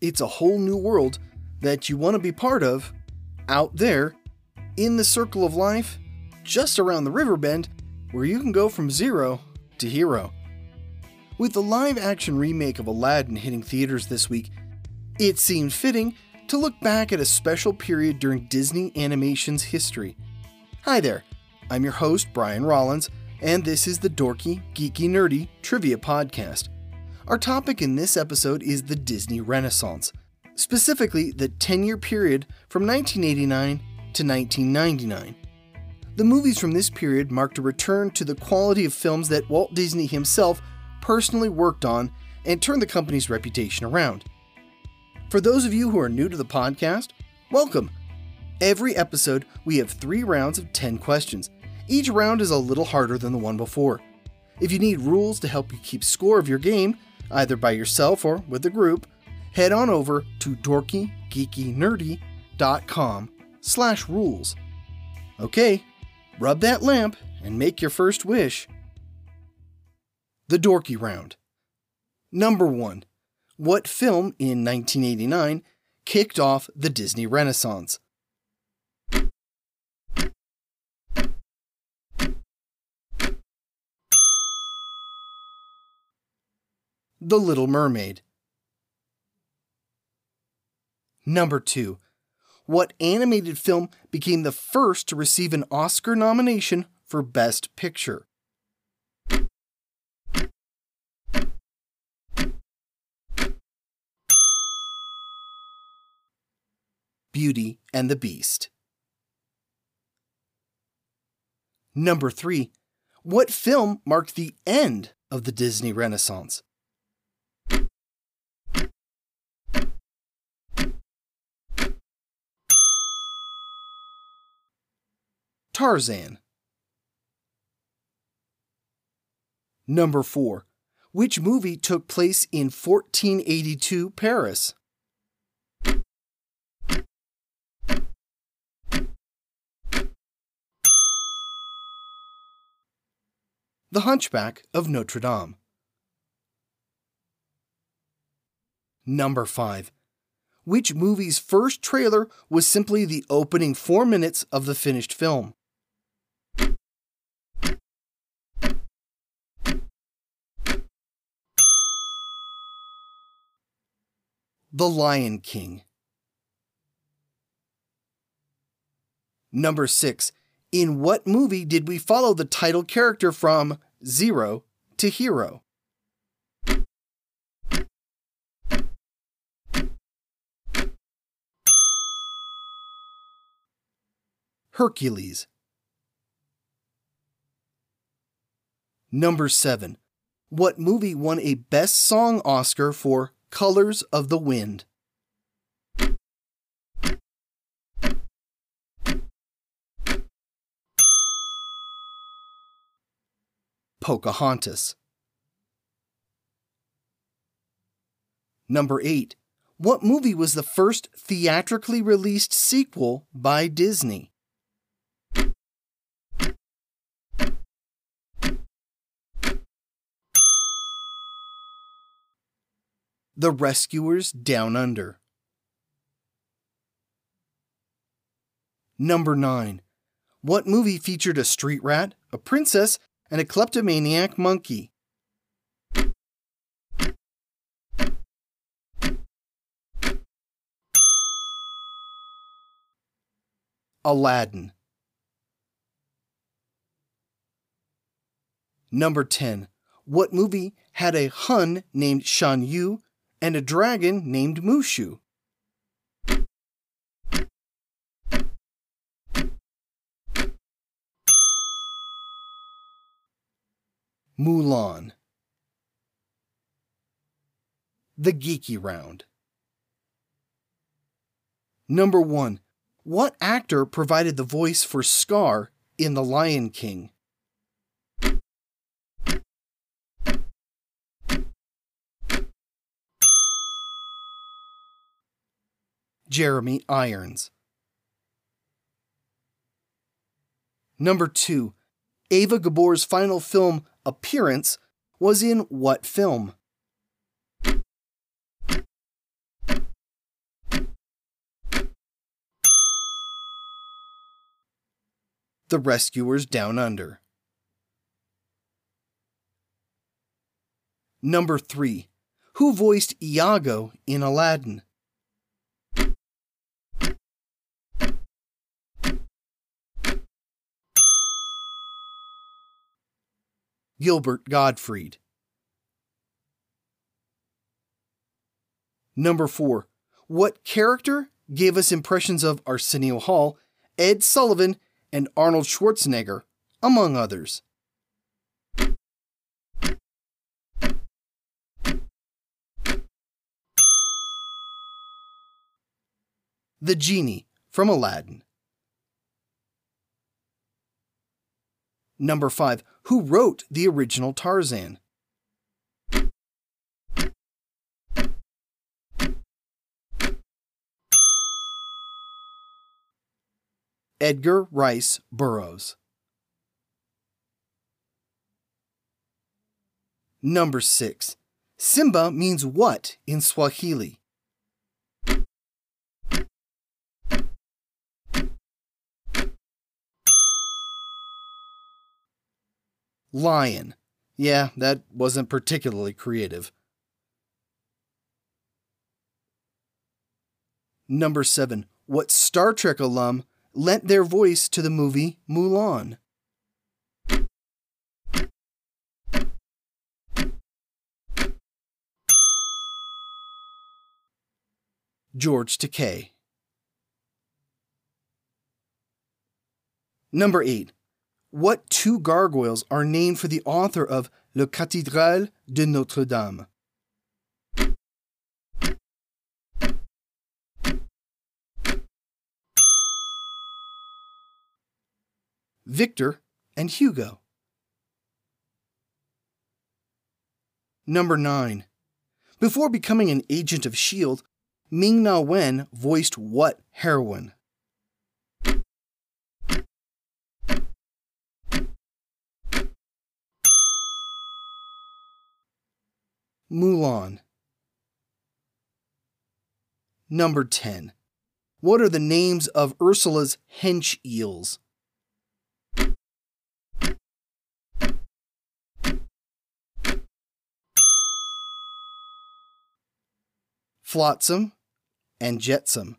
It's a whole new world that you want to be part of out there in the circle of life just around the river bend where you can go from zero to hero. With the live action remake of Aladdin hitting theaters this week, it seemed fitting to look back at a special period during Disney Animation's history. Hi there, I'm your host, Brian Rollins, and this is the Dorky, Geeky, Nerdy Trivia Podcast. Our topic in this episode is the Disney Renaissance, specifically the 10 year period from 1989 to 1999. The movies from this period marked a return to the quality of films that Walt Disney himself personally worked on and turned the company's reputation around. For those of you who are new to the podcast, welcome. Every episode, we have three rounds of 10 questions. Each round is a little harder than the one before. If you need rules to help you keep score of your game, either by yourself or with a group, head on over to dorkygeekynerdy.com slash rules. Okay, rub that lamp and make your first wish. The Dorky Round. Number 1. What film in 1989 kicked off the Disney Renaissance? The Little Mermaid. Number 2. What animated film became the first to receive an Oscar nomination for Best Picture? Beauty and the Beast. Number 3. What film marked the end of the Disney Renaissance? Tarzan. Number 4. Which movie took place in 1482 Paris? The Hunchback of Notre Dame. Number 5. Which movie's first trailer was simply the opening four minutes of the finished film? The Lion King. Number 6. In what movie did we follow the title character from Zero to Hero? Hercules. Number 7. What movie won a Best Song Oscar for Colors of the Wind? Pocahontas. Number 8. What movie was the first theatrically released sequel by Disney? The Rescuers Down Under. Number 9. What movie featured a street rat, a princess, and a kleptomaniac monkey? Aladdin. Number 10. What movie had a Hun named Shan Yu and a dragon named Mushu? Mulan. The Geeky Round. Number 1. What actor provided the voice for Scar in The Lion King? Jeremy Irons. Number 2. Eva Gabor's final film appearance was in what film? The Rescuers Down Under. Number 3. Who voiced Iago in Aladdin? Gilbert Gottfried. Number 4. What character gave us impressions of Arsenio Hall, Ed Sullivan, and Arnold Schwarzenegger, among others? The Genie from Aladdin. Number 5. Who wrote the original Tarzan? Edgar Rice Burroughs. Number 6. Simba means what in Swahili? Lion. Yeah, that wasn't particularly creative. Number 7. What Star Trek alum lent their voice to the movie Mulan? George Takei. Number 8. What two gargoyles are named for the author of Le Cathédrale de Notre Dame? Victor and Hugo. Number 9. Before becoming an agent of S.H.I.E.L.D., Ming Na Wen voiced what heroine? Mulan. Number 10. What are the names of Ursula's hench eels? Flotsam and Jetsam.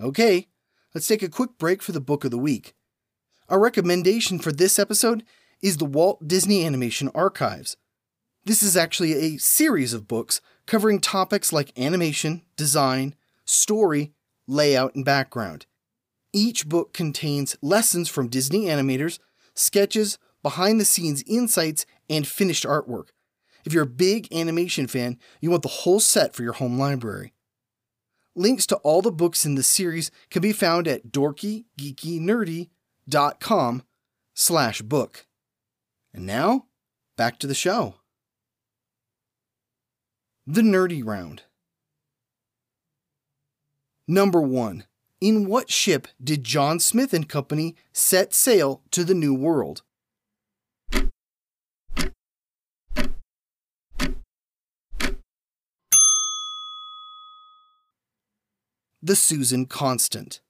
Okay, let's take a quick break for the book of the week. Our recommendation for this episode is the Walt Disney Animation Archives. This is actually a series of books covering topics like animation, design, story, layout, and background. Each book contains lessons from Disney animators, sketches, behind the scenes insights, and finished artwork. If you're a big animation fan, you want the whole set for your home library. Links to all the books in the series can be found at dorkygeekynerdy.com slash book. And now, back to the show. The Nerdy Round. Number 1. In what ship did John Smith and Company set sail to the New World? The Susan Constant.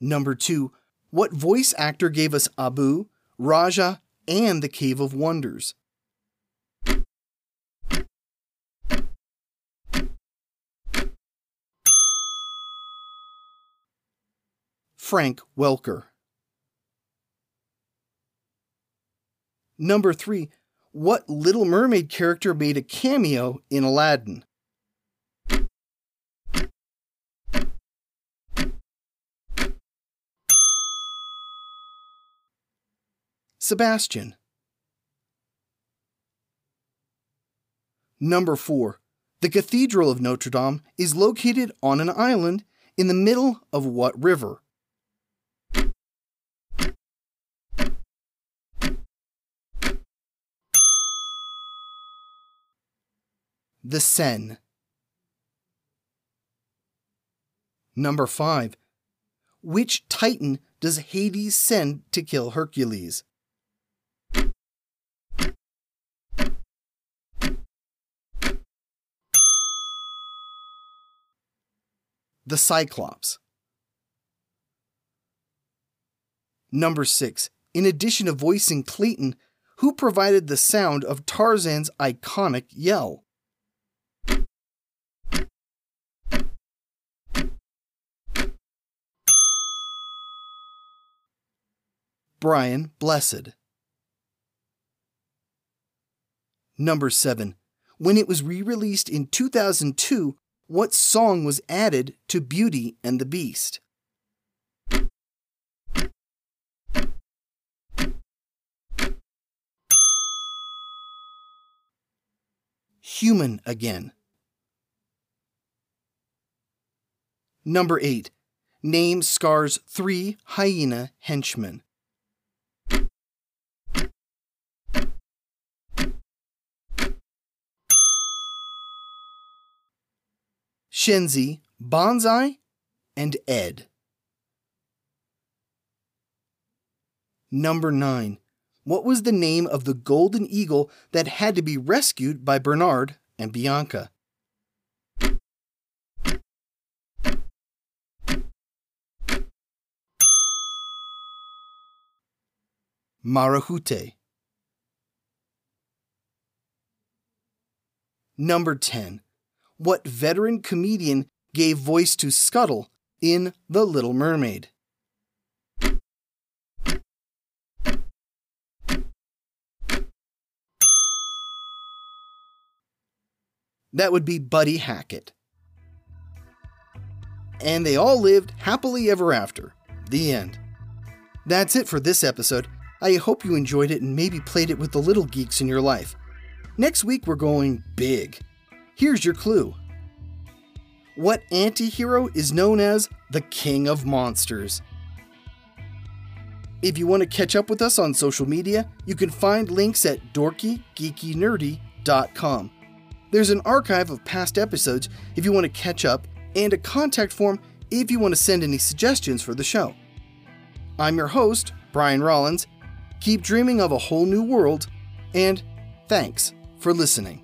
Number 2. What voice actor gave us Abu, Raja, and the Cave of Wonders? Frank Welker. Number 3. What Little Mermaid character made a cameo in Aladdin? Sebastian. Number 4. The Cathedral of Notre Dame is located on an island in the middle of what river? The Seine. Number 5. Which Titan does Hades send to kill Hercules? the Cyclops. Number 6. In addition to voicing Clayton, who provided the sound of Tarzan's iconic yell? Brian Blessed. Number 7. When it was re released in 2002, what song was added to Beauty and the Beast? Human again. Number 8. Name Scar's three hyena henchmen. Shenzi, Banzai, and Ed. Number 9. What was the name of the golden eagle that had to be rescued by Bernard and Bianca? Marahute. Number 10 what veteran comedian gave voice to Scuttle in The Little Mermaid. That would be Buddy Hackett. And they all lived happily ever after. The end. That's it for this episode. I hope you enjoyed it and maybe played it with the little geeks in your life. Next week, we're going big. Here's your clue. What anti hero is known as the King of Monsters? If you want to catch up with us on social media, you can find links at dorkygeekynerdy.com. There's an archive of past episodes if you want to catch up, and a contact form if you want to send any suggestions for the show. I'm your host, Brian Rollins. Keep dreaming of a whole new world, and thanks for listening.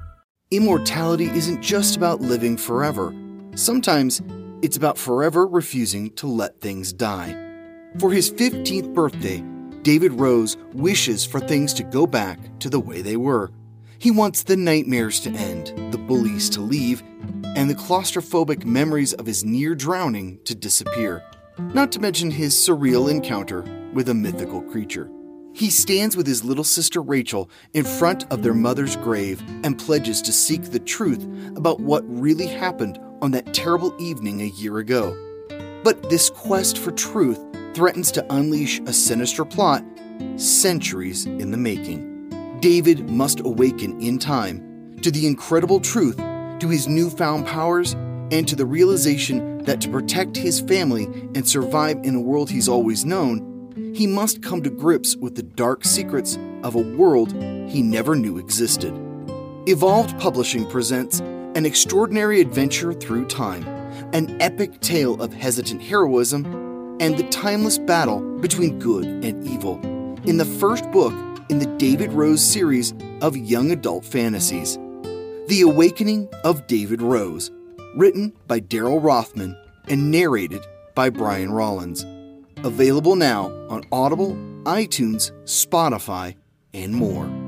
Immortality isn't just about living forever. Sometimes it's about forever refusing to let things die. For his 15th birthday, David Rose wishes for things to go back to the way they were. He wants the nightmares to end, the bullies to leave, and the claustrophobic memories of his near drowning to disappear, not to mention his surreal encounter with a mythical creature. He stands with his little sister Rachel in front of their mother's grave and pledges to seek the truth about what really happened on that terrible evening a year ago. But this quest for truth threatens to unleash a sinister plot centuries in the making. David must awaken in time to the incredible truth, to his newfound powers, and to the realization that to protect his family and survive in a world he's always known, he must come to grips with the dark secrets of a world he never knew existed. Evolved Publishing presents an extraordinary adventure through time, an epic tale of hesitant heroism, and the timeless battle between good and evil. In the first book in the David Rose series of young adult fantasies, The Awakening of David Rose, written by Daryl Rothman and narrated by Brian Rollins. Available now on Audible, iTunes, Spotify, and more.